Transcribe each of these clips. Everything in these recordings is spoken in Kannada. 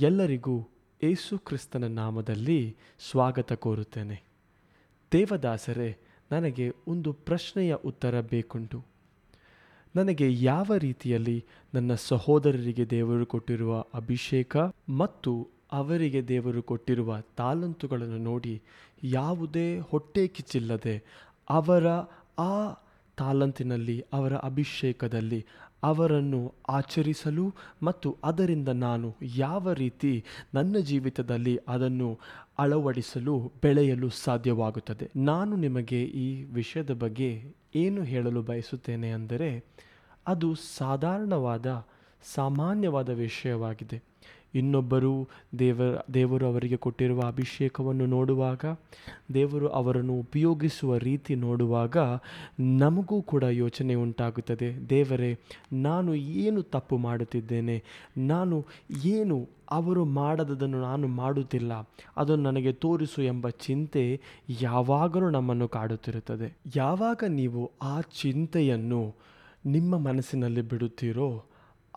ಎಲ್ಲರಿಗೂ ಏಸು ಕ್ರಿಸ್ತನ ನಾಮದಲ್ಲಿ ಸ್ವಾಗತ ಕೋರುತ್ತೇನೆ. ದೇವದಾಸರೇ, ನನಗೆ ಒಂದು ಪ್ರಶ್ನೆಯ ಉತ್ತರ ಬೇಕುಂಟು. ನನಗೆ ಯಾವ ರೀತಿಯಲ್ಲಿ ನನ್ನ ಸಹೋದರರಿಗೆ ದೇವರು ಕೊಟ್ಟಿರುವ ಅಭಿಷೇಕ ಮತ್ತು ಅವರಿಗೆ ದೇವರು ಕೊಟ್ಟಿರುವ ತಾಲಂತುಗಳನ್ನು ನೋಡಿ ಯಾವುದೇ ಹೊಟ್ಟೆ ಕಿಚ್ಚಿಲ್ಲದೆ ಅವರ ಆ ತಾಲಂತಿನಲ್ಲಿ, ಅವರ ಅಭಿಷೇಕದಲ್ಲಿ ಅವರನ್ನು ಆಚರಿಸಲು ಮತ್ತು ಅದರಿಂದ ನಾನು ಯಾವ ರೀತಿ ನನ್ನ ಜೀವಿತದಲ್ಲಿ ಅದನ್ನು ಅಳವಡಿಸಲು ಬೆಳೆಯಲು ಸಾಧ್ಯವಾಗುತ್ತದೆ? ನಾನು ನಿಮಗೆ ಈ ವಿಷಯದ ಬಗ್ಗೆ ಏನು ಹೇಳಲು ಬಯಸುತ್ತೇನೆ ಅಂದರೆ, ಅದು ಸಾಧಾರಣವಾದ, ಸಾಮಾನ್ಯವಾದ ವಿಷಯವಾಗಿದೆ. ಇನ್ನೊಬ್ಬರು ದೇವರ ದೇವರು ಅವರಿಗೆ ಕೊಟ್ಟಿರುವ ಅಭಿಷೇಕವನ್ನು ನೋಡುವಾಗ, ದೇವರು ಅವರನ್ನು ಉಪಯೋಗಿಸುವ ರೀತಿ ನೋಡುವಾಗ ನಮಗೂ ಕೂಡ ಯೋಚನೆ ಉಂಟಾಗುತ್ತದೆ. ದೇವರೇ, ನಾನು ಏನು ತಪ್ಪು ಮಾಡುತ್ತಿದ್ದೇನೆ? ನಾನು ಏನು ಅವರು ಮಾಡದದನ್ನು ನಾನು ಮಾಡುತ್ತಿಲ್ಲ. ಅದನ್ನು ನನಗೆ ತೋರಿಸು ಎಂಬ ಚಿಂತೆ ಯಾವಾಗಲೂ ನಮ್ಮನ್ನು ಕಾಡುತ್ತಿರುತ್ತದೆ. ಯಾವಾಗ ನೀವು ಆ ಚಿಂತೆಯನ್ನು ನಿಮ್ಮ ಮನಸ್ಸಿನಲ್ಲಿ ಬಿಡುತ್ತೀರೋ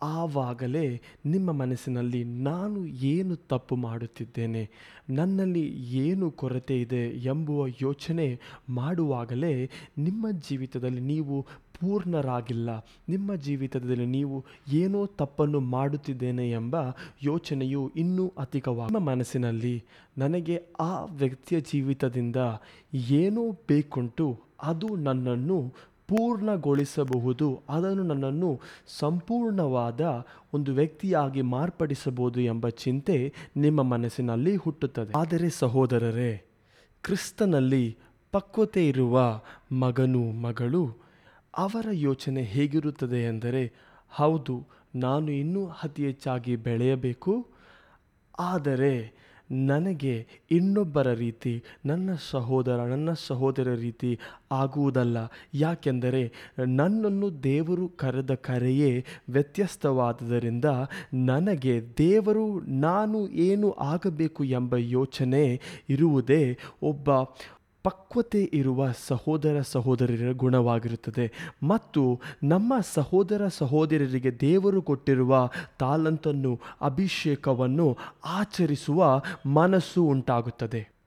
ಆವಾಗಲೇ ನಿಮ್ಮ ಮನಸ್ಸಿನಲ್ಲಿ ನಾನು ಏನು ತಪ್ಪು ಮಾಡುತ್ತಿದ್ದೇನೆ, ನನ್ನಲ್ಲಿ ಏನು ಕೊರತೆ ಇದೆ ಎಂಬುವ ಯೋಚನೆ ಮಾಡುವಾಗಲೇ ನಿಮ್ಮ ಜೀವಿತದಲ್ಲಿ ನೀವು ಪೂರ್ಣರಾಗಿಲ್ಲ. ನಿಮ್ಮ ಜೀವಿತದಲ್ಲಿ ನೀವು ಏನೋ ತಪ್ಪನ್ನು ಮಾಡುತ್ತಿದ್ದೇನೆ ಎಂಬ ಯೋಚನೆಯು ಇನ್ನೂ ಅಧಿಕವಾಗಿ, ನಿಮ್ಮ ಮನಸ್ಸಿನಲ್ಲಿ ನನಗೆ ಆ ವ್ಯಕ್ತಿಯ ಜೀವಿತದಿಂದ ಏನೋ ಬೇಕುಂಟು, ಅದು ನನ್ನನ್ನು ಪೂರ್ಣಗೊಳಿಸಬಹುದು ಅದನ್ನು ನನ್ನನ್ನು ಸಂಪೂರ್ಣವಾದ ಒಂದು ವ್ಯಕ್ತಿಯಾಗಿ ಮಾರ್ಪಡಿಸಬಹುದು ಎಂಬ ಚಿಂತೆ ನಿಮ್ಮ ಮನಸ್ಸಿನಲ್ಲಿ ಹುಟ್ಟುತ್ತದೆ. ಆದರೆ ಸಹೋದರರೇ, ಕ್ರಿಸ್ತನಲ್ಲಿ ಪಕ್ವತೆ ಇರುವ ಮಗನು ಮಗಳು ಅವರ ಯೋಚನೆ ಹೇಗಿರುತ್ತದೆ ಎಂದರೆ, ಹೌದು, ನಾನು ಇನ್ನೂ ಅತಿ ಹೆಚ್ಚಾಗಿ ಬೆಳೆಯಬೇಕು, ಆದರೆ ನನಗೆ ಇನ್ನೊಬ್ಬರ ರೀತಿ, ನನ್ನ ಸಹೋದರ ನನ್ನ ಸಹೋದರ ರೀತಿ ಆಗುವುದಲ್ಲ. ಯಾಕೆಂದರೆ ನನ್ನನ್ನು ದೇವರು ಕರೆದ ಕರೆಯೇ ವ್ಯತ್ಯಸ್ತವಾದುದರಿಂದ ನನಗೆ ದೇವರು ನಾನು ಏನು ಆಗಬೇಕು ಎಂಬ ಯೋಚನೆ ಇರುವುದೇ ಒಬ್ಬ ಪಕ್ವತೆ ಇರುವ ಸಹೋದರ ಸಹೋದರರ ಗುಣವಾಗಿರುತ್ತದೆ. ಮತ್ತು ನಮ್ಮ ಸಹೋದರ ಸಹೋದರರಿಗೆ ದೇವರು ಕೊಟ್ಟಿರುವ ತಾಲಂತನ್ನು ಅಭಿಷೇಕವನ್ನು ಆಚರಿಸುವ ಮನಸ್ಸು ಉಂಟಾಗುತ್ತದೆ.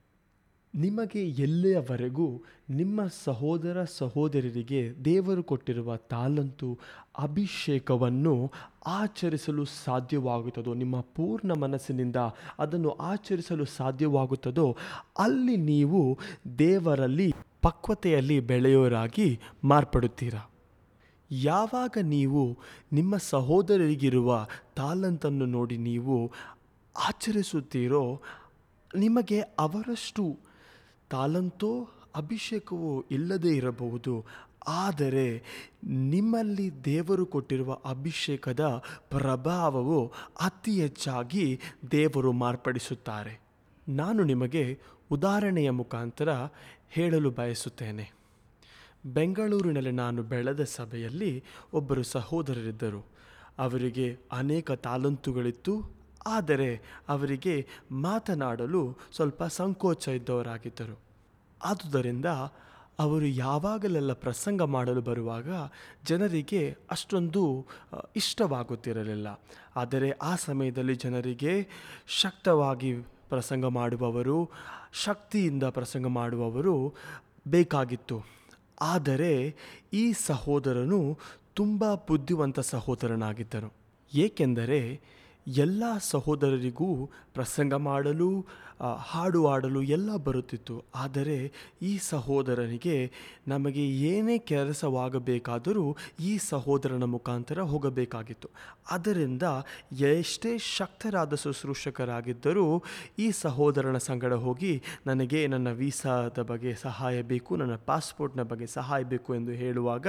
ನಿಮಗೆ ಎಲ್ಲಿಯವರೆಗೂ ನಿಮ್ಮ ಸಹೋದರ ಸಹೋದರರಿಗೆ ದೇವರು ಕೊಟ್ಟಿರುವ ತಾಲಂತು ಅಭಿಷೇಕವನ್ನು ಆಚರಿಸಲು ಸಾಧ್ಯವಾಗುತ್ತದೋ, ನಿಮ್ಮ ಪೂರ್ಣ ಮನಸ್ಸಿನಿಂದ ಅದನ್ನು ಆಚರಿಸಲು ಸಾಧ್ಯವಾಗುತ್ತದೋ, ಅಲ್ಲಿ ನೀವು ದೇವರಲ್ಲಿ ಪಕ್ವತೆಯಲ್ಲಿ ಬೆಳೆಯೋರಾಗಿ ಮಾರ್ಪಡುತ್ತೀರಾ? ಯಾವಾಗ ನೀವು ನಿಮ್ಮ ಸಹೋದರರಿಗಿರುವ ತಾಲಂತನ್ನು ನೋಡಿ ನೀವು ಆಚರಿಸುತ್ತೀರೋ, ನಿಮಗೆ ಅವರಷ್ಟು ತಾಲಂತೋ ಅಭಿಷೇಕವೋ ಇಲ್ಲದೇ ಇರಬಹುದು. ಆದರೆ ನಿಮ್ಮಲ್ಲಿ ದೇವರು ಕೊಟ್ಟಿರುವ ಅಭಿಷೇಕದ ಪ್ರಭಾವವು ಅತಿ ಹೆಚ್ಚಾಗಿ ದೇವರು ಮಾರ್ಪಡಿಸುತ್ತಾರೆ. ನಾನು ನಿಮಗೆ ಉದಾಹರಣೆಯ ಮುಖಾಂತರ ಹೇಳಲು ಬಯಸುತ್ತೇನೆ. ಬೆಂಗಳೂರಿನಲ್ಲಿ ನಾನು ಬೆಳೆದ ಸಭೆಯಲ್ಲಿ ಒಬ್ಬರು ಸಹೋದರರಿದ್ದರು. ಅವರಿಗೆ ಅನೇಕ ತಾಲಂತುಗಳಿತ್ತು ಆದರೆ ಅವರಿಗೆ ಮಾತನಾಡಲು ಸ್ವಲ್ಪ ಸಂಕೋಚ ಇದ್ದವರಾಗಿದ್ದರು. ಆದುದರಿಂದ ಅವರು ಯಾವಾಗಲೆಲ್ಲ ಪ್ರಸಂಗ ಮಾಡಲು ಬರುವಾಗ ಜನರಿಗೆ ಅಷ್ಟೊಂದು ಇಷ್ಟವಾಗುತ್ತಿರಲಿಲ್ಲ. ಆದರೆ ಆ ಸಮಯದಲ್ಲಿ ಜನರಿಗೆ ಶಕ್ತವಾಗಿ ಪ್ರಸಂಗ ಮಾಡುವವರು, ಶಕ್ತಿಯಿಂದ ಪ್ರಸಂಗ ಮಾಡುವವರು ಬೇಕಾಗಿತ್ತು. ಆದರೆ ಈ ಸಹೋದರನು ತುಂಬ ಬುದ್ಧಿವಂತ ಸಹೋದರನಾಗಿದ್ದರು. ಏಕೆಂದರೆ ಎಲ್ಲ ಸಹೋದರರಿಗೂ ಪ್ರಸಂಗ ಮಾಡಲು ಹಾಡು ಹಾಡಲು ಎಲ್ಲ ಬರುತ್ತಿತ್ತು. ಆದರೆ ಈ ಸಹೋದರನಿಗೆ ನಮಗೆ ಏನೇ ಕೆಲಸವಾಗಬೇಕಾದರೂ ಈ ಸಹೋದರನ ಮುಖಾಂತರ ಹೋಗಬೇಕಾಗಿತ್ತು. ಅದರಿಂದ ಎಷ್ಟೇ ಶಕ್ತರಾದ ಶುಶ್ರೂಷಕರಾಗಿದ್ದರೂ ಈ ಸಹೋದರನ ಸಂಗಡ ಹೋಗಿ ನನಗೆ ನನ್ನ ವೀಸಾದ ಬಗ್ಗೆ ಸಹಾಯ ಬೇಕು, ನನ್ನ ಪಾಸ್ಪೋರ್ಟ್ನ ಬಗ್ಗೆ ಸಹಾಯ ಬೇಕು ಎಂದು ಹೇಳುವಾಗ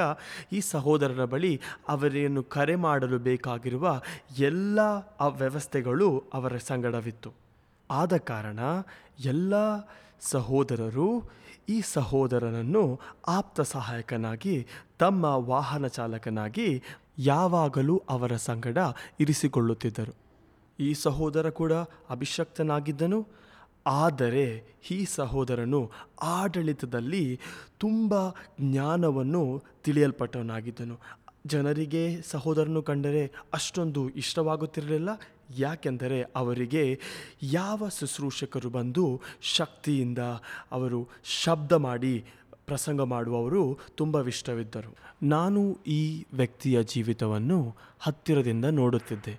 ಈ ಸಹೋದರನ ಬಳಿ ಅವರನ್ನು ಕರೆ ಮಾಡಲು ಬೇಕಾಗಿರುವ ಎಲ್ಲ ಆ ವ್ಯವಸ್ಥೆಗಳು ಅವರ ಸಂಗಡವಿತ್ತು. ಆದ ಕಾರಣ ಎಲ್ಲ ಸಹೋದರರು ಈ ಸಹೋದರನನ್ನು ಆಪ್ತ ಸಹಾಯಕನಾಗಿ, ತಮ್ಮ ವಾಹನ ಚಾಲಕನಾಗಿ ಯಾವಾಗಲೂ ಅವರ ಸಂಗಡ ಇರಿಸಿಕೊಳ್ಳುತ್ತಿದ್ದರು. ಈ ಸಹೋದರ ಕೂಡ ಅಭಿಷಕ್ತನಾಗಿದ್ದನು. ಆದರೆ ಈ ಸಹೋದರನು ಆಡಳಿತದಲ್ಲಿ ತುಂಬ ಜ್ಞಾನವನ್ನು ತಿಳಿಯಲ್ಪಟ್ಟವನಾಗಿದ್ದನು. ಜನರಿಗೆ, ಸಹೋದರನು ಕಂಡರೆ ಅಷ್ಟೊಂದು ಇಷ್ಟವಾಗುತ್ತಿರಲಿಲ್ಲ. ಯಾಕೆಂದರೆ ಅವರಿಗೆ ಯಾವ ಶುಶ್ರೂಷಕರು ಬಂದು ಶಕ್ತಿಯಿಂದ ಅವರು ಶಬ್ದ ಮಾಡಿ ಪ್ರಸಂಗ ಮಾಡುವವರು ತುಂಬ ಇಷ್ಟವಿದ್ದರು ನಾನು ಈ ವ್ಯಕ್ತಿಯ ಜೀವಿತವನ್ನು ಹತ್ತಿರದಿಂದ ನೋಡುತ್ತಿದ್ದೆ.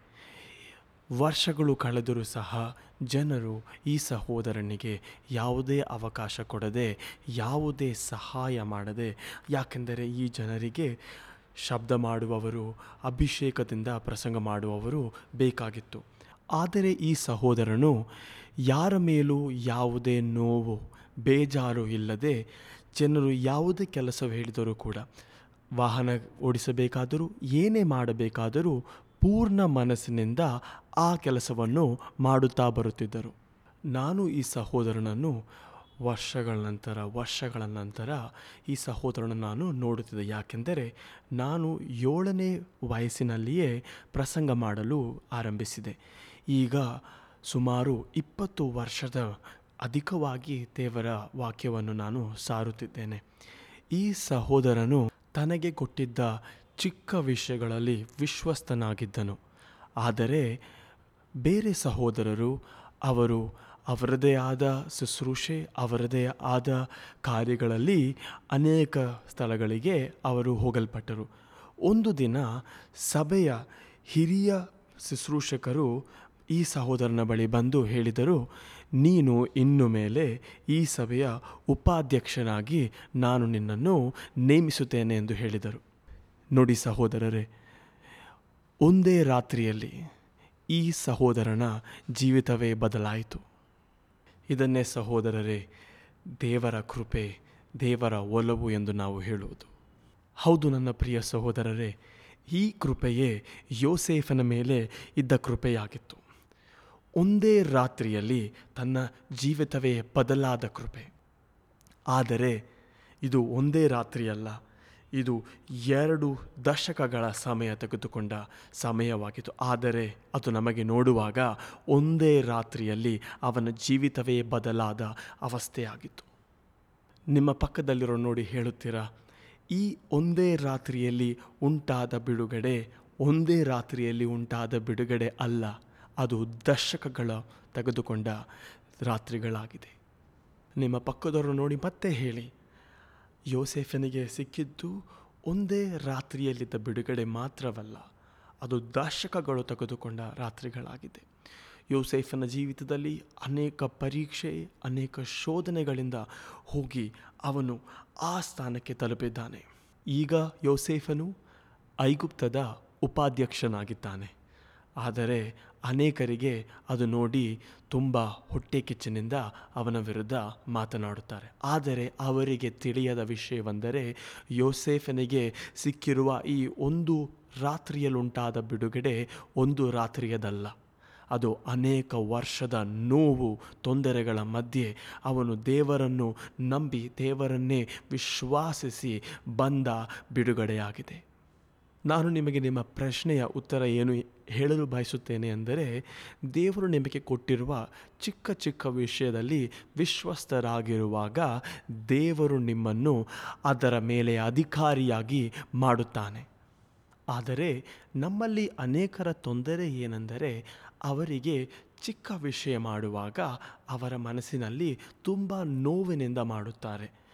ವರ್ಷಗಳು ಕಳೆದರೂ ಸಹ ಜನರು ಈ ಸಹೋದರನಿಗೆ ಯಾವುದೇ ಅವಕಾಶ ಕೊಡದೆ, ಯಾವುದೇ ಸಹಾಯ ಮಾಡದೆ, ಯಾಕೆಂದರೆ ಈ ಜನರಿಗೆ ಶಬ್ದ ಮಾಡುವವರು, ಅಭಿಷೇಕದಿಂದ ಪ್ರಸಂಗ ಮಾಡುವವರು ಬೇಕಾಗಿತ್ತು. ಆದರೆ ಈ ಸಹೋದರನು ಯಾರ ಮೇಲೂ ಯಾವುದೇ ನೋವು, ಬೇಜಾರು ಇಲ್ಲದೆ ಜನರು ಯಾವುದೇ ಕೆಲಸ ಹೇಳಿದರೂ ಕೂಡ ವಾಹನ ಓಡಿಸಬೇಕಾದರೂ, ಏನೇ ಮಾಡಬೇಕಾದರೂ ಪೂರ್ಣ ಮನಸ್ಸಿನಿಂದ ಆ ಕೆಲಸವನ್ನು ಮಾಡುತ್ತಾ ಬರುತ್ತಿದ್ದರು. ನಾನು ಈ ಸಹೋದರನನ್ನು ವರ್ಷಗಳ ನಂತರ ವರ್ಷಗಳ ನಂತರ ಈ ಸಹೋದರನ ನಾನು ನೋಡುತ್ತಿದ್ದೆ. ಯಾಕೆಂದರೆ ನಾನು ಏಳನೇ ವಯಸ್ಸಿನಲ್ಲಿಯೇ ಪ್ರಸಂಗ ಮಾಡಲು ಆರಂಭಿಸಿದೆ. ಈಗ ಸುಮಾರು ಇಪ್ಪತ್ತು ವರ್ಷದ ಅಧಿಕವಾಗಿ ದೇವರ ವಾಕ್ಯವನ್ನು ನಾನು ಸಾರುತ್ತಿದ್ದೇನೆ. ಈ ಸಹೋದರನು ತನಗೆ ಕೊಟ್ಟಿದ್ದ ಚಿಕ್ಕ ವಿಷಯಗಳಲ್ಲಿ ವಿಶ್ವಸ್ತನಾಗಿದ್ದನು ಆದರೆ ಬೇರೆ ಸಹೋದರರು ಅವರು ಅವರದೇ ಆದ ಶುಶ್ರೂಷೆ, ಅವರದೇ ಆದ ಕಾರ್ಯಗಳಲ್ಲಿ ಅನೇಕ ಸ್ಥಳಗಳಿಗೆ ಅವರು ಹೋಗಲ್ಪಟ್ಟರು. ಒಂದು ದಿನ ಸಭೆಯ ಹಿರಿಯ ಶುಶ್ರೂಷಕರು ಈ ಸಹೋದರನ ಬಳಿ ಬಂದು ಹೇಳಿದರು, ನೀನು ಇನ್ನು ಮೇಲೆ ಈ ಸಭೆಯ ಉಪಾಧ್ಯಕ್ಷನಾಗಿ ನಾನು ನಿನ್ನನ್ನು ನೇಮಿಸುತ್ತೇನೆ ಎಂದು ಹೇಳಿದರು. ನೋಡಿ ಸಹೋದರರೇ, ಒಂದೇ ರಾತ್ರಿಯಲ್ಲಿ ಈ ಸಹೋದರನ ಜೀವಿತವೇ ಬದಲಾಯಿತು. ಇದನ್ನೇ ಸಹೋದರರೇ, ದೇವರ ಕೃಪೆ, ದೇವರ ಒಲವು ಎಂದು ನಾವು ಹೇಳುವುದು. ಹೌದು ನನ್ನ ಪ್ರಿಯ ಸಹೋದರರೇ, ಈ ಕೃಪೆಯೇ ಯೋಸೇಫನ ಮೇಲೆ ಇದ್ದ ಕೃಪೆಯಾಗಿತ್ತು. ಒಂದೇ ರಾತ್ರಿಯಲ್ಲಿ ತನ್ನ ಜೀವಿತವೇ ಬದಲಾದ ಕೃಪೆ. ಆದರೆ ಇದು ಒಂದೇ ರಾತ್ರಿಯಲ್ಲ ಇದು ಎರಡು ದಶಕಗಳ ಸಮಯ ತೆಗೆದುಕೊಂಡ ಸಮಯವಾಗಿತ್ತು. ಆದರೆ ಅದು ನಮಗೆ ನೋಡುವಾಗ ಒಂದೇ ರಾತ್ರಿಯಲ್ಲಿ ಅವನ ಜೀವಿತವೇ ಬದಲಾದ ಅವಸ್ಥೆಯಾಗಿತ್ತು. ನಿಮ್ಮ ಪಕ್ಕದಲ್ಲಿರೋ ನೋಡಿ ಹೇಳುತ್ತೀರಾ? ಈ ಒಂದೇ ರಾತ್ರಿಯಲ್ಲಿ ಉಂಟಾದ ಬಿಡುಗಡೆ ಒಂದೇ ರಾತ್ರಿಯಲ್ಲಿ ಉಂಟಾದ ಬಿಡುಗಡೆ ಅಲ್ಲ, ಅದು ದಶಕಗಳ ತೆಗೆದುಕೊಂಡ ರಾತ್ರಿಗಳಾಗಿದೆ. ನಿಮ್ಮ ಪಕ್ಕದವರು ನೋಡಿ ಮತ್ತೆ ಹೇಳಿ. ಯೋಸೇಫನಿಗೆ ಸಿಕ್ಕಿದ್ದು ಒಂದೇ ರಾತ್ರಿಯಲ್ಲಿದ್ದ ಬಿಡುಗಡೆ ಮಾತ್ರವಲ್ಲ, ಅದು ದಶಕಗಳು ತೆಗೆದುಕೊಂಡ ರಾತ್ರಿಗಳಾಗಿದೆ. ಯೋಸೇಫನ ಜೀವಿತದಲ್ಲಿ ಅನೇಕ ಪರೀಕ್ಷೆ, ಅನೇಕ ಶೋಧನೆಗಳಿಂದ ಹೋಗಿ ಅವನು ಆ ಸ್ಥಾನಕ್ಕೆ ತಲುಪಿದ್ದಾನೆ. ಈಗ ಯೋಸೇಫನು ಐಗುಪ್ತದ ಉಪಾಧ್ಯಕ್ಷನಾಗಿದ್ದಾನೆ. ಆದರೆ ಅನೇಕರಿಗೆ ಅದು ನೋಡಿ ತುಂಬ ಹೊಟ್ಟೆ ಕಿಚ್ಚಿನಿಂದ ಅವನ ವಿರುದ್ಧ ಮಾತನಾಡುತ್ತಾರೆ. ಆದರೆ ಅವರಿಗೆ ತಿಳಿಯದ ವಿಷಯವೆಂದರೆ ಯೋಸೇಫನಿಗೆ ಸಿಕ್ಕಿರುವ ಈ ಒಂದು ರಾತ್ರಿಯಲ್ಲುಂಟಾದ ಬಿಡುಗಡೆ ಒಂದು ರಾತ್ರಿಯದಲ್ಲ. ಅದು ಅನೇಕ ವರ್ಷದ ನೋವು, ತೊಂದರೆಗಳ ಮಧ್ಯೆ ಅವನು ದೇವರನ್ನು ನಂಬಿ ದೇವರನ್ನೇ ವಿಶ್ವಾಸಿಸಿ ಬಂದ ಬಿಡುಗಡೆಯಾಗಿದೆ. ನಾನು ನಿಮಗೆ ನಿಮ್ಮ ಪ್ರಶ್ನೆಯ ಉತ್ತರ ಏನು ಹೇಳಲು ಬಯಸುತ್ತೇನೆ ಅಂದರೆ, ದೇವರು ನಿಮಗೆ ಕೊಟ್ಟಿರುವ ಚಿಕ್ಕ ಚಿಕ್ಕ ವಿಷಯದಲ್ಲಿ ವಿಶ್ವಸ್ತರಾಗಿರುವಾಗ ದೇವರು ನಿಮ್ಮನ್ನು ಅದರ ಮೇಲೆ ಅಧಿಕಾರಿಯಾಗಿ ಮಾಡುತ್ತಾನೆ. ಆದರೆ ನಮ್ಮಲ್ಲಿ ಅನೇಕರ ತೊಂದರೆ ಏನೆಂದರೆ, ಅವರಿಗೆ ಚಿಕ್ಕ ವಿಷಯ ಮಾಡುವಾಗ ಅವರ ಮನಸ್ಸಿನಲ್ಲಿ ತುಂಬ ನೋವಿನಿಂದ ಮಾಡುತ್ತಾರೆ.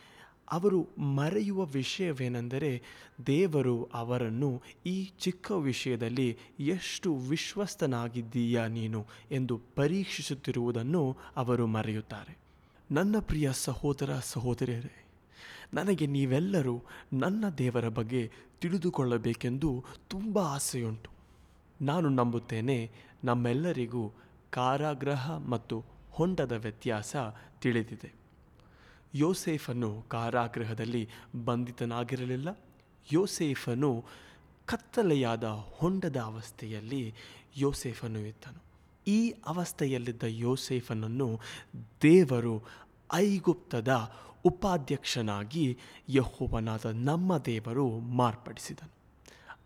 ಅವರು ಮರೆಯುವ ವಿಷಯವೇನೆಂದರೆ ದೇವರು ಅವರನ್ನು ಈ ಚಿಕ್ಕ ವಿಷಯದಲ್ಲಿ ಎಷ್ಟು ವಿಶ್ವಸ್ತನಾಗಿದ್ದೀಯಾ ನೀನು ಎಂದು ಪರೀಕ್ಷಿಸುತ್ತಿರುವುದನ್ನು ಅವರು ಮರೆಯುತ್ತಾರೆ. ನನ್ನ ಪ್ರಿಯ ಸಹೋದರ ಸಹೋದರಿಯರೇ, ನನಗೆ ನೀವೆಲ್ಲರೂ ನನ್ನ ದೇವರ ಬಗ್ಗೆ ತಿಳಿದುಕೊಳ್ಳಬೇಕೆಂದು ತುಂಬ ಆಸೆಯುಂಟು. ನಾನು ನಂಬುತ್ತೇನೆ ನಮ್ಮೆಲ್ಲರಿಗೂ ಕಾರಾಗ್ರಹ ಮತ್ತು ಹೊಂಡದ ವ್ಯತ್ಯಾಸ ತಿಳಿದಿದೆ. ಯೋಸೇಫನು ಕಾರಾಗೃಹದಲ್ಲಿ ಬಂಧಿತನಾಗಿರಲಿಲ್ಲ. ಯೋಸೇಫನು ಕತ್ತಲೆಯಾದ ಹೊಂಡದ ಅವಸ್ಥೆಯಲ್ಲಿ ಯೋಸೇಫನು ಇದ್ದನು. ಈ ಅವಸ್ಥೆಯಲ್ಲಿದ್ದ ಯೋಸೇಫನನ್ನು ದೇವರು ಐಗುಪ್ತದ ಉಪಾಧ್ಯಕ್ಷನಾಗಿ ಯಹೋವನಾದ ನಮ್ಮ ದೇವರು ಮಾರ್ಪಡಿಸಿದನು.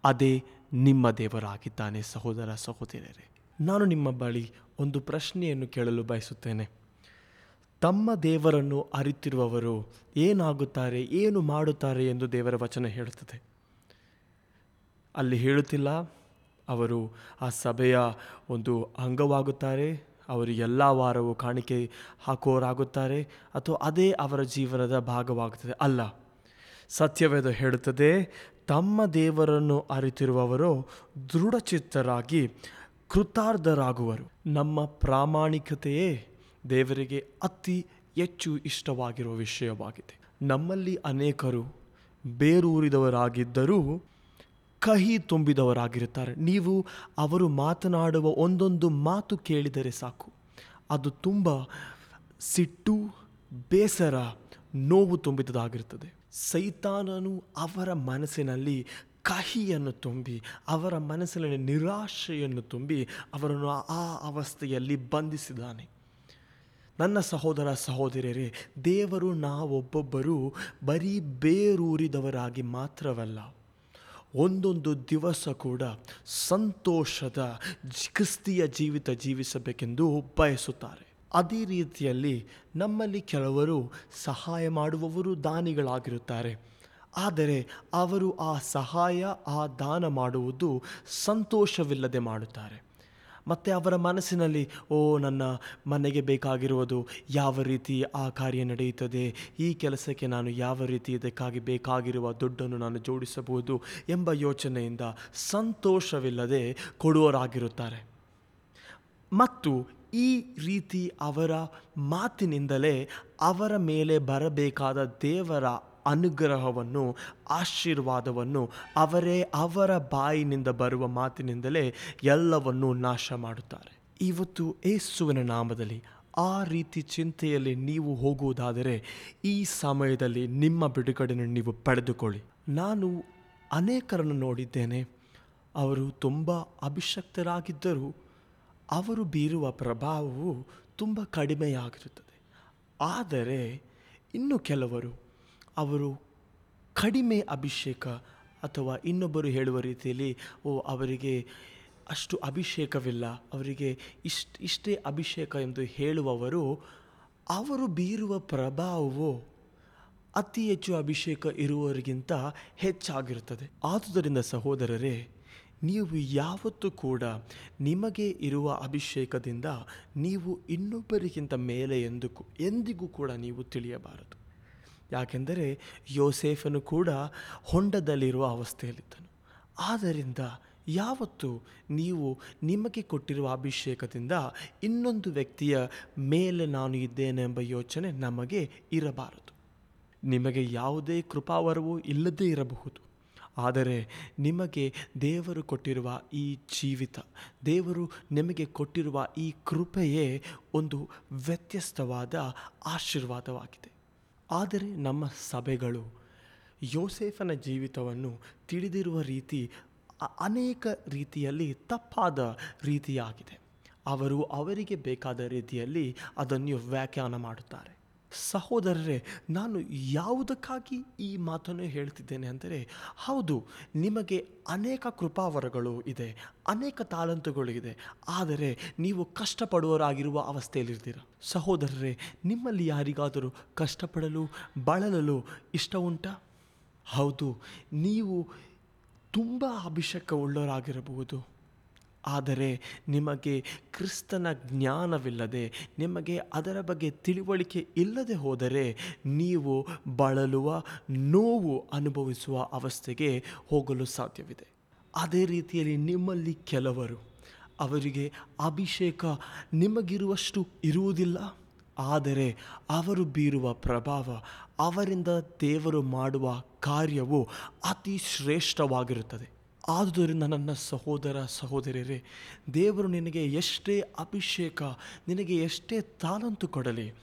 ಅದೇ ನಿಮ್ಮ ದೇವರಾಗಿದ್ದಾನೆ ಸಹೋದರ ಸಹೋದರರೇ ನಾನು ನಿಮ್ಮ ಬಳಿ ಒಂದು ಪ್ರಶ್ನೆಯನ್ನು ಕೇಳಲು ಬಯಸುತ್ತೇನೆ. ತಮ್ಮ ದೇವರನ್ನು ಅರಿತಿರುವವರು ಏನಾಗುತ್ತಾರೆ, ಏನು ಮಾಡುತ್ತಾರೆ ಎಂದು ದೇವರ ವಚನ ಹೇಳುತ್ತದೆ. ಅಲ್ಲಿ ಹೇಳುತ್ತಿಲ್ಲ, ಅವರು ಆ ಸಭೆಯ ಒಂದು ಅಂಗವಾಗುತ್ತಾರೆ, ಅವರು ಎಲ್ಲ ವಾರವೂ ಕಾಣಿಕೆ ಹಾಕುವವರಾಗುತ್ತಾರೆ, ಅಥವಾ ಅದೇ ಅವರ ಜೀವನದ ಭಾಗವಾಗುತ್ತದೆ. ಅಲ್ಲ, ಸತ್ಯವೇದ ಹೇಳುತ್ತದೆ, ತಮ್ಮ ದೇವರನ್ನು ಅರಿತಿರುವವರು ದೃಢಚಿತ್ತರಾಗಿ ಕೃತಾರ್ಧರಾಗುವರು ನಮ್ಮ ಪ್ರಾಮಾಣಿಕತೆಯೇ ದೇವರಿಗೆ ಅತಿ ಹೆಚ್ಚು ಇಷ್ಟವಾಗಿರುವ ವಿಷಯವಾಗಿದೆ. ನಮ್ಮಲ್ಲಿ ಅನೇಕರು ಬೇರೂರಿದವರಾಗಿದ್ದರೂ ಕಹಿ ತುಂಬಿದವರಾಗಿರುತ್ತಾರೆ. ನೀವು ಅವರು ಮಾತನಾಡುವ ಒಂದೊಂದು ಮಾತು ಕೇಳಿದರೆ ಸಾಕು. ಅದು ತುಂಬ ಸಿಟ್ಟು, ಬೇಸರ, ನೋವು ತುಂಬಿದದಾಗಿರುತ್ತದೆ ಸೈತಾನನು ಅವರ ಮನಸ್ಸಿನಲ್ಲಿ ಕಹಿಯನ್ನು ತುಂಬಿ, ಅವರ ಮನಸ್ಸಿನಲ್ಲಿ ನಿರಾಶೆಯನ್ನು ತುಂಬಿ ಅವರನ್ನು ಆ ಅವಸ್ಥೆಯಲ್ಲಿ ಬಂಧಿಸಿದ್ದಾನೆ. ನನ್ನ ಸಹೋದರ ಸಹೋದರಿಯರೇ, ದೇವರು ನಾವೊಬ್ಬೊಬ್ಬರು ಬರೀ ಬೇರೂರಿದವರಾಗಿ ಮಾತ್ರವಲ್ಲ, ಒಂದೊಂದು ದಿವಸ ಕೂಡ ಸಂತೋಷದ ಕ್ರಿಸ್ತಿಯ ಜೀವಿತ ಜೀವಿಸಬೇಕೆಂದು ಬಯಸುತ್ತಾರೆ. ಅದೇ ರೀತಿಯಲ್ಲಿ ನಮ್ಮಲ್ಲಿ ಕೆಲವರು ಸಹಾಯ ಮಾಡುವವರು ದಾನಿಗಳಾಗಿರುತ್ತಾರೆ. ಆದರೆ ಅವರು ಆ ಸಹಾಯ, ಆ ದಾನ ಮಾಡುವುದು ಸಂತೋಷವಿಲ್ಲದೆ ಮಾಡುತ್ತಾರೆ. ಮತ್ತು ಅವರ ಮನಸ್ಸಿನಲ್ಲಿ, ಓ, ನನ್ನ ಮನೆಗೆ ಬೇಕಾಗಿರುವುದು ಯಾವ ರೀತಿ ಆ ಕಾರ್ಯ ನಡೆಯುತ್ತದೆ? ಈ ಕೆಲಸಕ್ಕೆ ನಾನು ಯಾವ ರೀತಿ ಇದಕ್ಕಾಗಿ ಬೇಕಾಗಿರುವ ದುಡ್ಡನ್ನು ನಾನು ಜೋಡಿಸಬಹುದು? ಎಂಬ ಯೋಚನೆಯಿಂದ ಸಂತೋಷವಿಲ್ಲದೆ ಕೊಡುವರಾಗಿರುತ್ತಾರೆ. ಮತ್ತು ಈ ರೀತಿ ಅವರ ಮಾತಿನಿಂದಲೇ ಅವರ ಮೇಲೆ ಬರಬೇಕಾದ ದೇವರ ಅನುಗ್ರಹವನ್ನು, ಆಶೀರ್ವಾದವನ್ನು ಅವರೇ ಅವರ ಬಾಯಿನಿಂದ ಬರುವ ಮಾತಿನಿಂದಲೇ ಎಲ್ಲವನ್ನೂ ನಾಶ ಮಾಡುತ್ತಾರೆ ಇವತ್ತು ಏಸುವಿನ ನಾಮದಲ್ಲಿ ಆ ರೀತಿ ಚಿಂತೆಯಲ್ಲಿ ನೀವು ಹೋಗುವುದಾದರೆ ಈ ಸಮಯದಲ್ಲಿ ನಿಮ್ಮ ಬಿಡುಗಡೆಯನ್ನು ನೀವು ಪಡೆದುಕೊಳ್ಳಿ. ನಾನು ಅನೇಕರನ್ನು ನೋಡಿದ್ದೇನೆ. ಅವರು ತುಂಬ ಅಭಿಷಕ್ತರಾಗಿದ್ದರೂ ಅವರು ಬೀರುವ ಪ್ರಭಾವವು ತುಂಬ ಕಡಿಮೆಯಾಗಿರುತ್ತದೆ. ಆದರೆ ಇನ್ನು ಕೆಲವರು ಅವರು ಕಡಿಮೆ ಅಭಿಷೇಕ ಅಥವಾ ಇನ್ನೊಬ್ಬರು ಹೇಳುವ ರೀತಿಯಲ್ಲಿ, ಓ, ಅವರಿಗೆ ಅಷ್ಟು ಅಭಿಷೇಕವಿಲ್ಲ, ಅವರಿಗೆ ಇಷ್ಟ, ಇಷ್ಟೇ ಅಭಿಷೇಕ ಎಂದು ಹೇಳುವವರು, ಅವರು ಬೀರುವ ಪ್ರಭಾವವು ಅತಿ ಹೆಚ್ಚು ಅಭಿಷೇಕ ಇರುವವರಿಗಿಂತ ಹೆಚ್ಚಾಗಿರುತ್ತದೆ. ಆದುದರಿಂದ ಸಹೋದರರೇ, ನೀವು ಯಾವತ್ತೂ ಕೂಡ ನಿಮಗೆ ಇರುವ ಅಭಿಷೇಕದಿಂದ ನೀವು ಇನ್ನೊಬ್ಬರಿಗಿಂತ ಮೇಲೆ ಎಂದು ಎಂದಿಗೂ ಕೂಡ ನೀವು ತಿಳಿಯಬಾರದು. ಯಾಕೆಂದರೆ ಯೋಸೇಫನು ಕೂಡ ಹೊಂಡದಲ್ಲಿರುವ ಅವಸ್ಥೆಯಲ್ಲಿದ್ದನು. ಆದ್ದರಿಂದ ಯಾವತ್ತು ನೀವು ನಿಮಗೆ ಕೊಟ್ಟಿರುವ ಅಭಿಷೇಕದಿಂದ ಇನ್ನೊಂದು ವ್ಯಕ್ತಿಯ ಮೇಲೆ ನಾನು ಇದ್ದೇನೆ ಎಂಬ ಯೋಚನೆ ನಮಗೆ ಇರಬಾರದು. ನಿಮಗೆ ಯಾವುದೇ ಕೃಪಾವರವೂ ಇಲ್ಲದೇ ಇರಬಹುದು. ಆದರೆ ನಿಮಗೆ ದೇವರು ಕೊಟ್ಟಿರುವ ಈ ಜೀವಿತ, ದೇವರು ನಿಮಗೆ ಕೊಟ್ಟಿರುವ ಈ ಕೃಪೆಯೇ ಒಂದು ವ್ಯತ್ಯಸ್ತವಾದ ಆಶೀರ್ವಾದವಾಗಿದೆ. ಆದರೆ ನಮ್ಮ ಸಭೆಗಳು ಯೋಸೇಫನ ಜೀವಿತವನ್ನು ತಿಳಿದಿರುವ ರೀತಿ ಅನೇಕ ರೀತಿಯಲ್ಲಿ ತಪ್ಪಾದ ರೀತಿಯಾಗಿದೆ. ಅವರು ಅವರಿಗೆ ಬೇಕಾದ ರೀತಿಯಲ್ಲಿ ಅದನ್ನು ವ್ಯಾಖ್ಯಾನ ಮಾಡುತ್ತಾರೆ. ಸಹೋದರರೇ, ನಾನು ಯಾವುದಕ್ಕಾಗಿ ಈ ಮಾತನ್ನು ಹೇಳ್ತಿದ್ದೇನೆ ಅಂದರೆ, ಹೌದು, ನಿಮಗೆ ಅನೇಕ ಕೃಪಾವರಗಳು ಇದೆ, ಅನೇಕ ತಾಳಂತುಗಳು ಇದೆ, ಆದರೆ ನೀವು ಕಷ್ಟಪಡುವರಾಗಿರುವ ಅವಸ್ಥೆಯಲ್ಲಿರ್ತೀರ ಸಹೋದರರೇ, ನಿಮ್ಮಲ್ಲಿ ಯಾರಿಗಾದರೂ ಕಷ್ಟಪಡಲು, ಬಳಲಲು ಇಷ್ಟ ಉಂಟಾ? ಹೌದು, ನೀವು ತುಂಬ ಅಭಿಷೇಕ ಉಳ್ಳವರಾಗಿರಬಹುದು ಆದರೆ ನಿಮಗೆ ಕ್ರಿಸ್ತನ ಜ್ಞಾನವಿಲ್ಲದೆ, ನಿಮಗೆ ಅದರ ಬಗ್ಗೆ ತಿಳುವಳಿಕೆ ಇಲ್ಲದೆ ಹೋದರೆ ನೀವು ಬಳಲುವ, ನೋವು ಅನುಭವಿಸುವ ಅವಸ್ಥೆಗೆ ಹೋಗಲು ಸಾಧ್ಯವಿದೆ. ಅದೇ ರೀತಿಯಲ್ಲಿ ನಿಮ್ಮಲ್ಲಿ ಕೆಲವರು, ಅವರಿಗೆ ಅಭಿಷೇಕ ನಿಮಗಿರುವಷ್ಟು ಇರುವುದಿಲ್ಲ, ಆದರೆ ಅವರು ಬೀರುವ ಪ್ರಭಾವ, ಅವರಿಂದ ದೇವರು ಮಾಡುವ ಕಾರ್ಯವು ಅತಿ ಶ್ರೇಷ್ಠವಾಗಿರುತ್ತದೆ. ಆದುದರಿಂದ ನನ್ನ ಸಹೋದರ ಸಹೋದರಿಯರೇ, ದೇವರು ನಿನಗೆ ಎಷ್ಟೇ ಅಭಿಷೇಕ, ನಿನಗೆ ಎಷ್ಟೇ ತಾಲಂತು ಕೊಡಲಿ,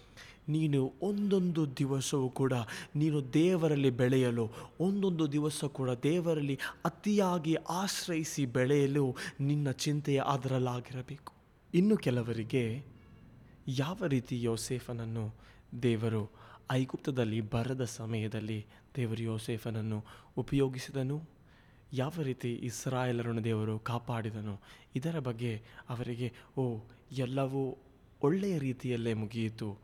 ನೀನು ಒಂದೊಂದು ದಿವಸವೂ ಕೂಡ ನೀನು ದೇವರಲ್ಲಿ ಬೆಳೆಯಲು, ಒಂದೊಂದು ದಿವಸ ಕೂಡ ದೇವರಲ್ಲಿ ಅತಿಯಾಗಿ ಆಶ್ರಯಿಸಿ ಬೆಳೆಯಲು ನಿನ್ನ ಚಿಂತೆಯ ಅದರಲ್ಲಾಗಿರಬೇಕು ಇನ್ನು ಕೆಲವರಿಗೆ ಯಾವ ರೀತಿ ಯೋಸೇಫನನ್ನು ದೇವರು ಐಗುಪ್ತದಲ್ಲಿ ಬರದ ಸಮಯದಲ್ಲಿ ದೇವರು ಯೋಸೇಫನನ್ನು ಉಪಯೋಗಿಸಿದನು? ಯಾವ ರೀತಿ ಇಸ್ರಾಯೇಲರನ್ನು ದೇವರು ಕಾಪಾಡಿದನು ಇದರ ಬಗ್ಗೆ ಅವರಿಗೆ, ಓ, ಎಲ್ಲವೂ ಒಳ್ಳೆಯ ರೀತಿಯಲ್ಲೇ ಮುಗಿಯಿತು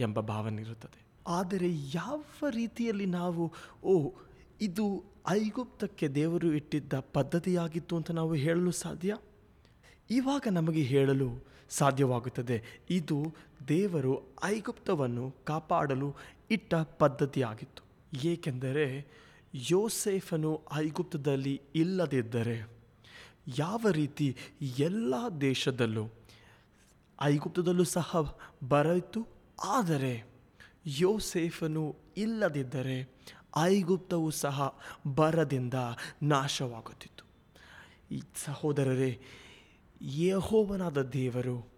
ಎಂಬ ಭಾವನೆ ಇರುತ್ತದೆ. ಆದರೆ ಯಾವ ರೀತಿಯಲ್ಲಿ ನಾವು, ಓ, ಇದು ಐಗುಪ್ತಕ್ಕೆ ದೇವರು ಇಟ್ಟಿದ್ದ ಪದ್ಧತಿಯಾಗಿತ್ತು ಅಂತ ನಾವು ಹೇಳಲು ಸಾಧ್ಯ? ಇವಾಗ ನಮಗೆ ಹೇಳಲು ಸಾಧ್ಯವಾಗುತ್ತದೆ, ಇದು ದೇವರು ಐಗುಪ್ತವನ್ನು ಕಾಪಾಡಲು ಇಟ್ಟ ಪದ್ಧತಿಯಾಗಿತ್ತು. ಏಕೆಂದರೆ ಯೋಸೇಫನು ಐಗುಪ್ತದಲ್ಲಿ ಇಲ್ಲದಿದ್ದರೆ ಯಾವ ರೀತಿ ಎಲ್ಲ ದೇಶದಲ್ಲೂ ಐಗುಪ್ತದಲ್ಲೂ ಸಹ ಬರಯಿತು ಆದರೆ ಯೋಸೇಫನು ಇಲ್ಲದಿದ್ದರೆ ಐಗುಪ್ತವು ಸಹ ಬರದಿಂದ ನಾಶವಾಗುತ್ತಿತ್ತು. ಸಹೋದರರೇ, ಯಹೋವನಾದ ದೇವರು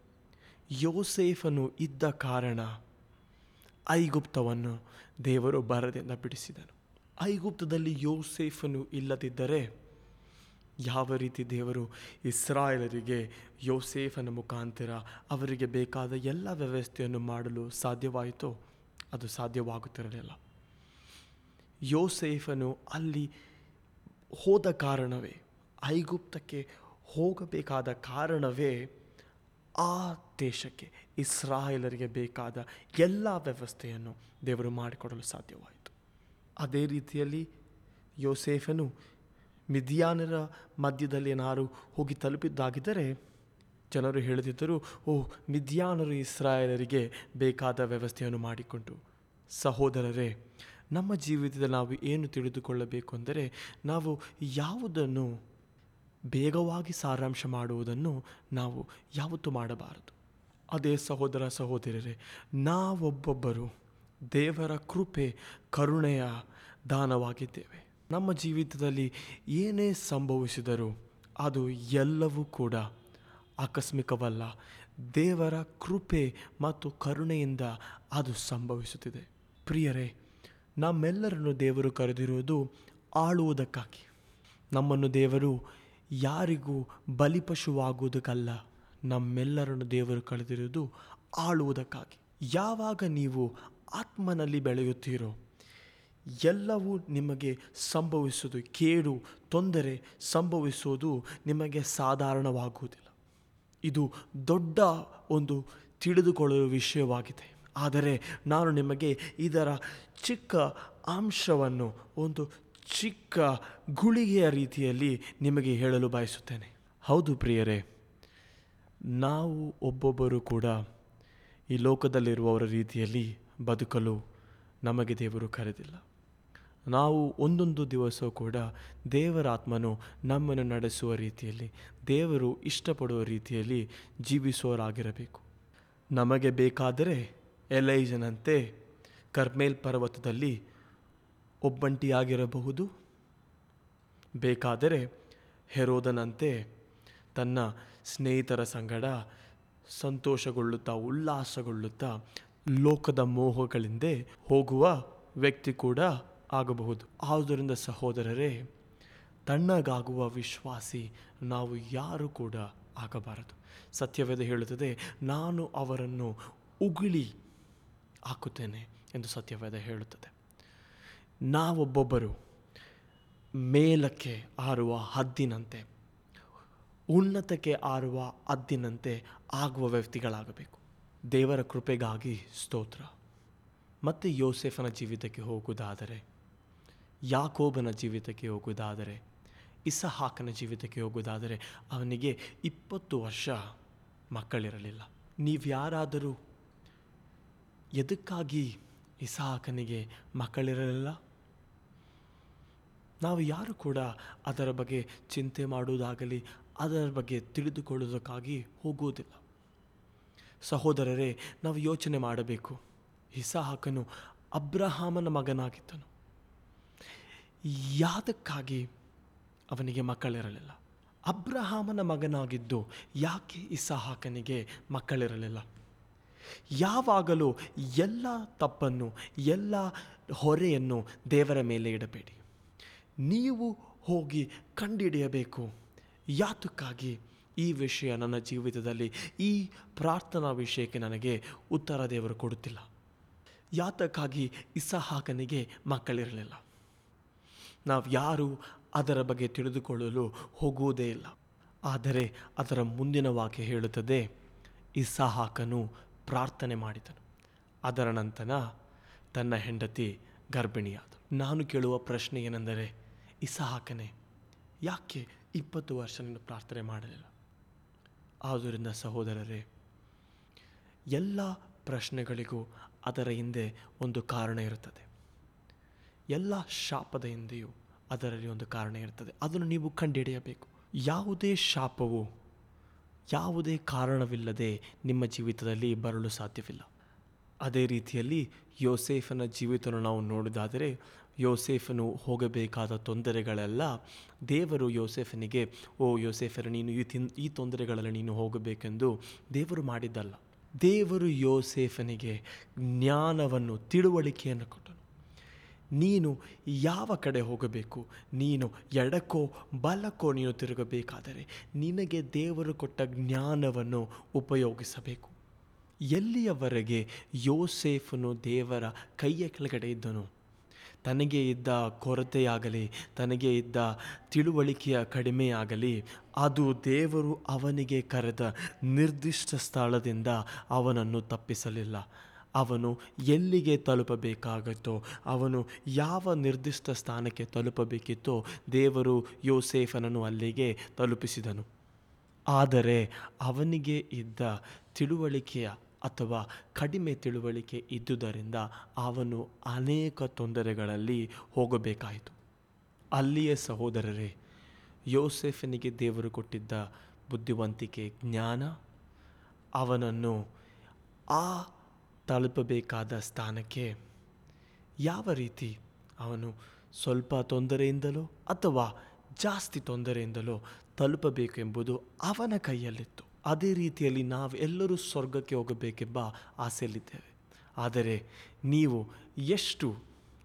ಯೋಸೇಫನು ಇದ್ದ ಕಾರಣ ಐಗುಪ್ತವನ್ನು ದೇವರು ಬರದಿಂದ ಬಿಡಿಸಿದನು. ಐಗುಪ್ತದಲ್ಲಿ ಯೋಸೇಫನು ಇಲ್ಲದಿದ್ದರೆ ಯಾವ ರೀತಿ ದೇವರು ಇಸ್ರಾಯೇಲರಿಗೆ ಯೋಸೇಫನ ಮುಖಾಂತರ ಅವರಿಗೆ ಬೇಕಾದ ಎಲ್ಲ ವ್ಯವಸ್ಥೆಯನ್ನು ಮಾಡಲು ಸಾಧ್ಯವಾಯಿತೋ ಅದು ಸಾಧ್ಯವಾಗುತ್ತಿರಲಿಲ್ಲ. ಯೋಸೇಫನು ಅಲ್ಲಿ ಹೋದ ಕಾರಣವೇ, ಐಗುಪ್ತಕ್ಕೆ ಹೋಗಬೇಕಾದ ಕಾರಣವೇ ಆ ದೇಶಕ್ಕೆ ಇಸ್ರಾಯೇಲರಿಗೆ ಬೇಕಾದ ಎಲ್ಲ ವ್ಯವಸ್ಥೆಯನ್ನು ದೇವರು ಮಾಡಿಕೊಡಲು ಸಾಧ್ಯವಾಯಿತು. ಅದೇ ರೀತಿಯಲ್ಲಿ ಯೋಸೇಫನು ಮಿದಿಯಾನರ ಮಧ್ಯದಲ್ಲಿ ಏನಾರು ಹೋಗಿ ತಲುಪಿದ್ದಾಗಿದ್ದರೆ ಜನರು ಹೇಳುತ್ತಿದ್ದರು ಓ ಮಿದ್ಯಾನರು ಇಸ್ರಾಯೇಲರಿಗೆ ಬೇಕಾದ ವ್ಯವಸ್ಥೆಯನ್ನು ಮಾಡಿಕೊಂಡು. ಸಹೋದರರೇ, ನಮ್ಮ ಜೀವಿತದಲ್ಲಿ ನಾವು ಏನು ತಿಳಿದುಕೊಳ್ಳಬೇಕು ಅಂದರೆ, ನಾವು ಯಾವುದನ್ನು ಬೇಗವಾಗಿ ಸಾರಾಂಶ ಮಾಡುವುದನ್ನು ನಾವು ಯಾವತ್ತೂ ಮಾಡಬಾರದು. ಅದೇ ಸಹೋದರ ಸಹೋದರರೇ ನಾವೊಬ್ಬೊಬ್ಬರು ದೇವರ ಕೃಪೆ, ಕರುಣೆಯ ದಾನವಾಗಿದ್ದೇವೆ. ನಮ್ಮ ಜೀವಿತದಲ್ಲಿ ಏನೇ ಸಂಭವಿಸಿದರೂ ಅದು ಎಲ್ಲವೂ ಕೂಡ ಆಕಸ್ಮಿಕವಲ್ಲ. ದೇವರ ಕೃಪೆ ಮತ್ತು ಕರುಣೆಯಿಂದ ಅದು ಸಂಭವಿಸುತ್ತಿದೆ. ಪ್ರಿಯರೇ, ನಮ್ಮೆಲ್ಲರನ್ನು ದೇವರು ಕರೆದಿರುವುದು ಆಳುವುದಕ್ಕಾಗಿ. ನಮ್ಮನ್ನು ದೇವರು ಯಾರಿಗೂ ಬಲಿಪಶುವಾಗುವುದಕ್ಕಲ್ಲ, ನಮ್ಮೆಲ್ಲರನ್ನು ದೇವರು ಕಳೆದಿರುವುದು ಆಳುವುದಕ್ಕಾಗಿ. ಯಾವಾಗ ನೀವು ಆತ್ಮನಲ್ಲಿ ಬೆಳೆಯುತ್ತೀರೋ, ಎಲ್ಲವೂ ನಿಮಗೆ ಸಂಭವಿಸುವುದು, ಕೇಡು, ತೊಂದರೆ ಸಂಭವಿಸುವುದು ನಿಮಗೆ ಸಾಧಾರಣವಾಗುವುದಿಲ್ಲ. ಇದು ದೊಡ್ಡ ಒಂದು ತಿಳಿದುಕೊಳ್ಳುವ ವಿಷಯವಾಗಿದೆ. ಆದರೆ ನಾನು ನಿಮಗೆ ಇದರ ಚಿಕ್ಕ ಅಂಶವನ್ನು, ಒಂದು ಚಿಕ್ಕ ಗುಳಿಗೆಯ ರೀತಿಯಲ್ಲಿ ನಿಮಗೆ ಹೇಳಲು ಬಯಸುತ್ತೇನೆ. ಹೌದು ಪ್ರಿಯರೇ, ನಾವು ಒಬ್ಬೊಬ್ಬರು ಕೂಡ ಈ ಲೋಕದಲ್ಲಿರುವವರ ರೀತಿಯಲ್ಲಿ ಬದುಕಲು ನಮಗೆ ದೇವರು ಕರೆದಿಲ್ಲ. ನಾವು ಒಂದೊಂದು ದಿವಸ ಕೂಡ ದೇವರ ಆತ್ಮನು ನಮ್ಮನ್ನು ನಡೆಸುವ ರೀತಿಯಲ್ಲಿ, ದೇವರು ಇಷ್ಟಪಡುವ ರೀತಿಯಲ್ಲಿ ಜೀವಿಸುವವರಾಗಿರಬೇಕು. ನಮಗೆ ಬೇಕಾದರೆ ಎಲೈಜನಂತೆ ಕರ್ಮೇಲ್ ಪರ್ವತದಲ್ಲಿ ಒಬ್ಬಂಟಿಯಾಗಿರಬಹುದು. ಬೇಕಾದರೆ ಹೆರೋದನಂತೆ ತನ್ನ ಸ್ನೇಹಿತರ ಸಂಗಡ ಸಂತೋಷಗೊಳ್ಳುತ್ತಾ, ಉಲ್ಲಾಸಗೊಳ್ಳುತ್ತಾ ಲೋಕದ ಮೋಹಗಳಿಂದ ಹೋಗುವ ವ್ಯಕ್ತಿ ಕೂಡ ಆಗಬಹುದು. ಆದ್ದರಿಂದ ಸಹೋದರರೇ, ತಣ್ಣಗಾಗುವ ವಿಶ್ವಾಸಿ ನಾವು ಯಾರು ಕೂಡ ಆಗಬಾರದು. ಸತ್ಯವೇದ ಹೇಳುತ್ತದೆ, ನಾನು ಅವರನ್ನು ಉಗುಳಿ ಹಾಕುತ್ತೇನೆ ಎಂದು ಸತ್ಯವೇದ ಹೇಳುತ್ತದೆ. ನಾವೊಬ್ಬೊಬ್ಬರು ಮೇಲಕ್ಕೆ ಆರುವ ಹದ್ದಿನಂತೆ, ಉನ್ನತಕ್ಕೆ ಆರುವ ಹದ್ದಿನಂತೆ ಆಗುವ ವ್ಯಕ್ತಿಗಳಾಗಬೇಕು. ದೇವರ ಕೃಪೆಗಾಗಿ ಸ್ತೋತ್ರ. ಮತ್ತು ಯೋಸೆಫನ ಜೀವಿತಕ್ಕೆ ಹೋಗುವುದಾದರೆ, ಯಾಕೋಬನ ಜೀವಿತಕ್ಕೆ ಹೋಗುವುದಾದರೆ, ಇಸಹಾಕನ ಜೀವಿತಕ್ಕೆ ಹೋಗುವುದಾದರೆ ಅವನಿಗೆ ಇಪ್ಪತ್ತು ವರ್ಷ ಮಕ್ಕಳಿರಲಿಲ್ಲ. ನೀವು ಯಾರಾದರೂ ಎದಕ್ಕಾಗಿ ಇಸಹಾಕನಿಗೆ ಮಕ್ಕಳಿರಲಿಲ್ಲ? ನಾವು ಯಾರು ಕೂಡ ಅದರ ಬಗ್ಗೆ ಚಿಂತೆ ಮಾಡುವುದಾಗಲಿ, ಅದರ ಬಗ್ಗೆ ತಿಳಿದುಕೊಳ್ಳುವುದಕ್ಕಾಗಿ ಹೋಗುವುದಿಲ್ಲ. ಸಹೋದರರೇ, ನಾವು ಯೋಚನೆ ಮಾಡಬೇಕು. ಇಸಹಾಕನು ಅಬ್ರಹಾಮನ ಮಗನಾಗಿದ್ದನು. ಯಾತಕ್ಕಾಗಿ ಅವನಿಗೆ ಮಕ್ಕಳಿರಲಿಲ್ಲ? ಅಬ್ರಹಾಮನ ಮಗನಾಗಿದ್ದು ಯಾಕೆ ಇಸಹಾಕನಿಗೆ ಮಕ್ಕಳಿರಲಿಲ್ಲ? ಯಾವಾಗಲೂ ಎಲ್ಲ ತಪ್ಪನ್ನು, ಎಲ್ಲ ಹೊರೆಯನ್ನು ದೇವರ ಮೇಲೆ ಇಡಬೇಡಿ. ನೀವು ಹೋಗಿ ಕಂಡಿಡಿಯಬೇಕು. ಯಾತಕ್ಕಾಗಿ? ಈ ವಿಷಯ ನನ್ನ ಜೀವಿತದಲ್ಲಿ, ಈ ಪ್ರಾರ್ಥನಾ ವಿಷಯಕ್ಕೆ ನನಗೆ ಉತ್ತರ ದೇವರು ಕೊಡುತ್ತಿಲ್ಲ. ಯಾತಕ್ಕಾಗಿ ಇಸಹಾಕನಿಗೆ ಮಕ್ಕಳಿರಲಿಲ್ಲ. ನಾವು ಯಾರು ಅದರ ಬಗ್ಗೆ ತಿಳಿದುಕೊಳ್ಳಲು ಹೋಗುವುದೇ ಇಲ್ಲ. ಆದರೆ ಅದರ ಮುಂದಿನ ವಾಕ್ಯ ಹೇಳುತ್ತದೆ, ಇಸಹಾಕನು ಪ್ರಾರ್ಥನೆ ಮಾಡಿದನು. ಅದರ ನಂತರ ತನ್ನ ಹೆಂಡತಿ ಗರ್ಭಿಣಿಯಾದ. ನಾನು ಕೇಳುವ ಪ್ರಶ್ನೆ ಏನೆಂದರೆ, ಇಸಹಾಕನೇ, ಯಾಕೆ ಇಪ್ಪತ್ತು ವರ್ಷ ನೀನು ಪ್ರಾರ್ಥನೆ ಮಾಡಲಿಲ್ಲ? ಆದ್ದರಿಂದ ಸಹೋದರರೇ, ಎಲ್ಲ ಪ್ರಶ್ನೆಗಳಿಗೂ ಅದರ ಹಿಂದೆ ಒಂದು ಕಾರಣ ಇರುತ್ತದೆ. ಎಲ್ಲ ಶಾಪದ ಹಿಂದೆಯೂ ಅದರಲ್ಲಿ ಒಂದು ಕಾರಣ ಇರ್ತದೆ ಅದನ್ನು ನೀವು ಕಂಡುಹಿಡಿಯಬೇಕು. ಯಾವುದೇ ಶಾಪವು ಯಾವುದೇ ಕಾರಣವಿಲ್ಲದೆ ನಿಮ್ಮ ಜೀವಿತದಲ್ಲಿ ಬರಲು ಸಾಧ್ಯವಿಲ್ಲ. ಅದೇ ರೀತಿಯಲ್ಲಿ ಯೋಸೇಫನ ಜೀವಿತವನ್ನು ನಾವು ನೋಡಿದಾದರೆ ಯೋಸೇಫನು ಹೋಗಬೇಕಾದ ತೊಂದರೆಗಳೆಲ್ಲ ದೇವರು ಯೋಸೇಫನಿಗೆ, ಓ ಯೋಸೇಫರು, ನೀನು ಈ ತಿನ್, ಈ ತೊಂದರೆಗಳಲ್ಲಿ ನೀನು ಹೋಗಬೇಕೆಂದು ದೇವರು ಮಾಡಿದ್ದಲ್ಲ. ದೇವರು ಯೋಸೇಫನಿಗೆ ಜ್ಞಾನವನ್ನು, ತಿಳುವಳಿಕೆಯನ್ನು ಕೊಟ್ಟನು. ನೀನು ಯಾವ ಕಡೆ ಹೋಗಬೇಕು? ನೀನು ಎಡಕ್ಕೋ, ಬಲಕ್ಕೋ ನೀನು ತಿರುಗಬೇಕಾದರೆ ನಿನಗೆ ದೇವರು ಕೊಟ್ಟ ಜ್ಞಾನವನ್ನು ಉಪಯೋಗಿಸಬೇಕು. ಎಲ್ಲಿಯವರೆಗೆ ಯೋಸೇಫನು ದೇವರ ಕೈಯ ಕೆಳಗಡೆ ಇದ್ದನು? ತನಗೆ ಇದ್ದ ಕೊರತೆಯಾಗಲಿ, ತನಗೆ ಇದ್ದ ತಿಳುವಳಿಕೆಯ ಕಡಿಮೆಯಾಗಲಿ, ಅದು ದೇವರು ಅವನಿಗೆ ಕರೆದ ನಿರ್ದಿಷ್ಟ ಸ್ಥಳದಿಂದ ಅವನನ್ನು ತಪ್ಪಿಸಲಿಲ್ಲ. ಅವನು ಎಲ್ಲಿಗೆ ತಲುಪಬೇಕಾಗುತ್ತೋ, ಅವನು ಯಾವ ನಿರ್ದಿಷ್ಟ ಸ್ಥಾನಕ್ಕೆ ತಲುಪಬೇಕಿತ್ತೋ ದೇವರು ಯೋಸೇಫನನ್ನು ಅಲ್ಲಿಗೆ ತಲುಪಿಸಿದನು. ಆದರೆ ಅವನಿಗೆ ಇದ್ದ ತಿಳುವಳಿಕೆಯ ಅಥವಾ ಕಡಿಮೆ ತಿಳುವಳಿಕೆ ಇದ್ದುದರಿಂದ ಅವನು ಅನೇಕ ತೊಂದರೆಗಳಲ್ಲಿ ಹೋಗಬೇಕಾಯಿತು. ಅಲ್ಲಿಯ ಸಹೋದರರೇ, ಯೋಸೆಫನಿಗೆ ದೇವರು ಕೊಟ್ಟಿದ್ದ ಬುದ್ಧಿವಂತಿಕೆ ಜ್ಞಾನ, ಅವನನ್ನು ಆ ತಲುಪಬೇಕಾದ ಸ್ಥಾನಕ್ಕೆ ಯಾವ ರೀತಿ ಅವನು ಸ್ವಲ್ಪ ತೊಂದರೆಯಿಂದಲೋ ಅಥವಾ ಜಾಸ್ತಿ ತೊಂದರೆಯಿಂದಲೋ ತಲುಪಬೇಕೆಂಬುದು ಅವನ ಕೈಯಲ್ಲಿತ್ತು. ಅದೇ ರೀತಿಯಲ್ಲಿ ನಾವೆಲ್ಲರೂ ಸ್ವರ್ಗಕ್ಕೆ ಹೋಗಬೇಕೆಂಬ ಆಸೆಯಲ್ಲಿದ್ದೇವೆ. ಆದರೆ ನೀವು ಎಷ್ಟು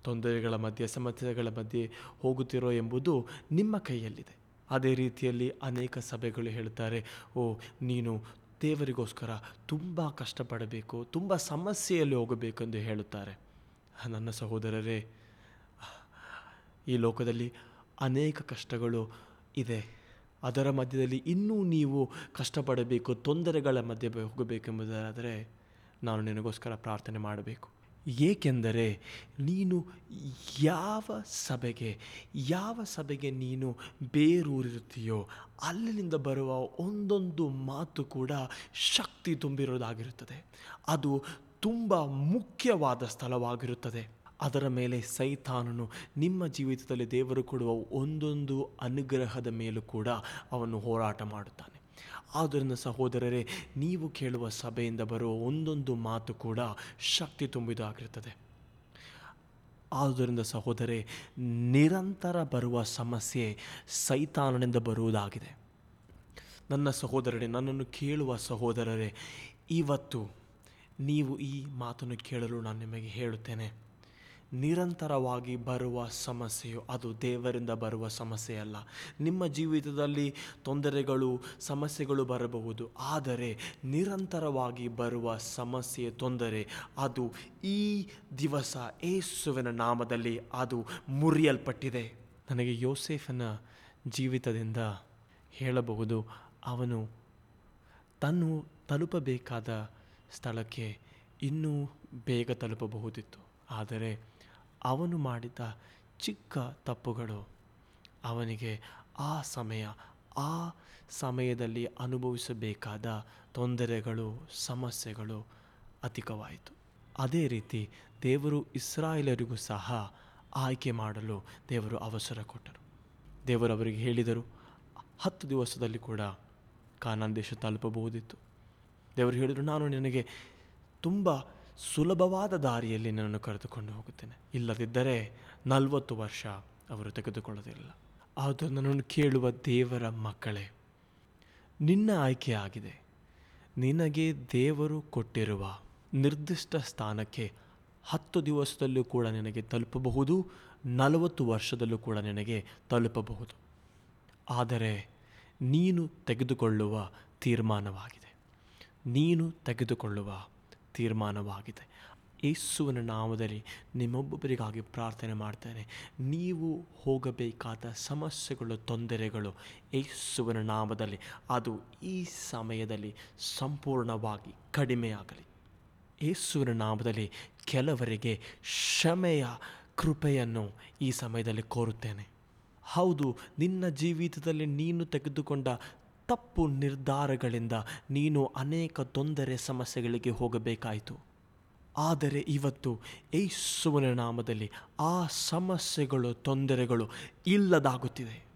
ತೊಂದರೆಗಳ ಮಧ್ಯೆ ಸಮಸ್ಯೆಗಳ ಮಧ್ಯೆ ಹೋಗುತ್ತಿರೋ ಎಂಬುದು ನಿಮ್ಮ ಕೈಯಲ್ಲಿದೆ. ಅದೇ ರೀತಿಯಲ್ಲಿ ಅನೇಕ ಸಭೆಗಳು ಹೇಳ್ತಾರೆ ಓ, ನೀನು ದೇವರಿಗೋಸ್ಕರ ತುಂಬ ಕಷ್ಟಪಡಬೇಕು, ತುಂಬ ಸಮಸ್ಯೆಯಲ್ಲಿ ಹೋಗಬೇಕೆಂದು ಹೇಳುತ್ತಾರೆ. ನನ್ನ ಸಹೋದರರೇ, ಈ ಲೋಕದಲ್ಲಿ ಅನೇಕ ಕಷ್ಟಗಳು ಇದೆ. ಅದರ ಮಧ್ಯದಲ್ಲಿ ಇನ್ನೂ ನೀವು ಕಷ್ಟಪಡಬೇಕು, ತೊಂದರೆಗಳ ಮಧ್ಯೆ ಹೋಗಬೇಕೆಂಬುದಾದರೆ ನಾನು ನಿನಗೋಸ್ಕರ ಪ್ರಾರ್ಥನೆ ಮಾಡಬೇಕು. ಏಕೆಂದರೆ ನೀನು ಯಾವ ಸಭೆಗೆ ಯಾವ ಸಭೆಗೆ ನೀನು ಬೇರೂರಿರುತ್ತೀಯೋ, ಅಲ್ಲಿನಿಂದ ಬರುವ ಒಂದೊಂದು ಮಾತು ಕೂಡ ಶಕ್ತಿ ತುಂಬಿರೋದಾಗಿರುತ್ತದೆ ಅದು ತುಂಬ ಮುಖ್ಯವಾದ ಸ್ಥಳವಾಗಿರುತ್ತದೆ. ಅದರ ಮೇಲೆ ಸೈತಾನನು ನಿಮ್ಮ ಜೀವಿತದಲ್ಲಿ ದೇವರು ಕೊಡುವ ಒಂದೊಂದು ಅನುಗ್ರಹದ ಮೇಲೂ ಕೂಡ ಅವನು ಹೋರಾಟ ಮಾಡುತ್ತಾನೆ. ಆದ್ದರಿಂದ ಸಹೋದರರೇ, ನೀವು ಕೇಳುವ ಸಭೆಯಿಂದ ಬರುವ ಒಂದೊಂದು ಮಾತು ಕೂಡ ಶಕ್ತಿ ತುಂಬಿದಾಗಿರ್ತದೆ ಆದ್ದರಿಂದ ಸಹೋದರೇ, ನಿರಂತರ ಬರುವ ಸಮಸ್ಯೆ ಸೈತಾನನಿಂದ ಬರುವುದಾಗಿದೆ. ನನ್ನ ಸಹೋದರರೇ, ನನ್ನನ್ನು ಕೇಳುವ ಸಹೋದರರೇ, ಇವತ್ತು ನೀವು ಈ ಮಾತನ್ನು ಕೇಳಲು ನಾನು ನಿಮಗೆ ಹೇಳುತ್ತೇನೆ. ನಿರಂತರವಾಗಿ ಬರುವ ಸಮಸ್ಯೆಯು ಅದು ದೇವರಿಂದ ಬರುವ ಸಮಸ್ಯೆಯಲ್ಲ. ನಿಮ್ಮ ಜೀವಿತದಲ್ಲಿ ತೊಂದರೆಗಳು, ಸಮಸ್ಯೆಗಳು ಬರಬಹುದು. ಆದರೆ ನಿರಂತರವಾಗಿ ಬರುವ ಸಮಸ್ಯೆ, ತೊಂದರೆ, ಅದು ಈ ದಿವಸ ಏಸುವಿನ ನಾಮದಲ್ಲಿ ಅದು ಮುರಿಯಲ್ಪಟ್ಟಿದೆ. ನನಗೆ ಯೋಸೇಫನ ಜೀವಿತದಿಂದ ಹೇಳಬಹುದು, ಅವನು ತನ್ನು ತಲುಪಬೇಕಾದ ಸ್ಥಳಕ್ಕೆ ಇನ್ನೂ ಬೇಗ ತಲುಪಬಹುದಿತ್ತು. ಆದರೆ ಅವನು ಮಾಡಿದ ಚಿಕ್ಕ ತಪ್ಪುಗಳು. ಅವನಿಗೆ ಆ ಸಮಯ, ಆ ಸಮಯದಲ್ಲಿ ಅನುಭವಿಸಬೇಕಾದ ತೊಂದರೆಗಳು, ಸಮಸ್ಯೆಗಳು ಅಧಿಕವಾಯಿತು. ಅದೇ ರೀತಿ ದೇವರು ಇಸ್ರಾಯೇಲರಿಗೂ ಸಹ ಆಯ್ಕೆ ಮಾಡಲು ದೇವರು ಅವಸರ ಕೊಟ್ಟರು. ದೇವರು ಅವರಿಗೆ ಹೇಳಿದರು, ಹತ್ತು ದಿವಸದಲ್ಲಿ ಕೂಡ ಕಾನಾನ್ ದೇಶ ತಲುಪಬಹುದಿತ್ತು. ದೇವರು ಹೇಳಿದರು, ನಾನು ನಿನಗೆ ತುಂಬ ಸುಲಭವಾದ ದಾರಿಯಲ್ಲಿ ನನ್ನನ್ನು ಕರೆದುಕೊಂಡು ಹೋಗುತ್ತೇನೆ. ಇಲ್ಲದಿದ್ದರೆ ನಲವತ್ತು ವರ್ಷ ಅವರು ತೆಗೆದುಕೊಳ್ಳೋದಿಲ್ಲ ಆದರೆ ನನ್ನನ್ನು ಕೇಳುವ ದೇವರ ಮಕ್ಕಳೇ, ನಿನ್ನ ಆಯ್ಕೆ ಆಗಿದೆ. ನಿನಗೆ ದೇವರು ಕೊಟ್ಟಿರುವ ನಿರ್ದಿಷ್ಟ ಸ್ಥಾನಕ್ಕೆ ಹತ್ತು ದಿವಸದಲ್ಲೂ ಕೂಡ ನಿನಗೆ ತಲುಪಬಹುದು, ನಲವತ್ತು ವರ್ಷದಲ್ಲೂ ಕೂಡ ನಿನಗೆ ತಲುಪಬಹುದು. ಆದರೆ ನೀನು ತೆಗೆದುಕೊಳ್ಳುವ ತೀರ್ಮಾನವಾಗಿದೆ. ನೀನು ತೆಗೆದುಕೊಳ್ಳುವ ತೀರ್ಮಾನವಾಗಿದೆ. ಯೇಸುವಿನ ನಾಮದಲ್ಲಿ ನಿಮ್ಮೊಬ್ಬೊಬ್ಬರಿಗಾಗಿ ಪ್ರಾರ್ಥನೆ ಮಾಡ್ತೇನೆ. ನೀವು ಹೋಗಬೇಕಾದ ಸಮಸ್ಯೆಗಳು, ತೊಂದರೆಗಳು ಯೇಸುವಿನ ನಾಮದಲ್ಲಿ, ಅದು ಈ ಸಮಯದಲ್ಲಿ ಸಂಪೂರ್ಣವಾಗಿ ಕಡಿಮೆಯಾಗಲಿ. ಯೇಸುವಿನ ನಾಮದಲ್ಲಿ ಕೆಲವರಿಗೆ ಕ್ಷಮೆಯ ಕೃಪೆಯನ್ನು ಈ ಸಮಯದಲ್ಲಿ ಕೋರುತ್ತೇನೆ. ಹೌದು, ನಿನ್ನ ಜೀವಿತದಲ್ಲಿ ನೀನು ತೆಗೆದುಕೊಂಡ ತಪ್ಪು ನಿರ್ಧಾರಗಳಿಂದ ನೀನು ಅನೇಕ ತೊಂದರೆ ಸಮಸ್ಯೆಗಳಿಗೆ ಹೋಗಬೇಕಾಯಿತು. ಆದರೆ ಇವತ್ತು ಯೇಸುವಿನ ನಾಮದಲ್ಲಿ ಆ ಸಮಸ್ಯೆಗಳು, ತೊಂದರೆಗಳು ಇಲ್ಲದಾಗುತ್ತಿದೆ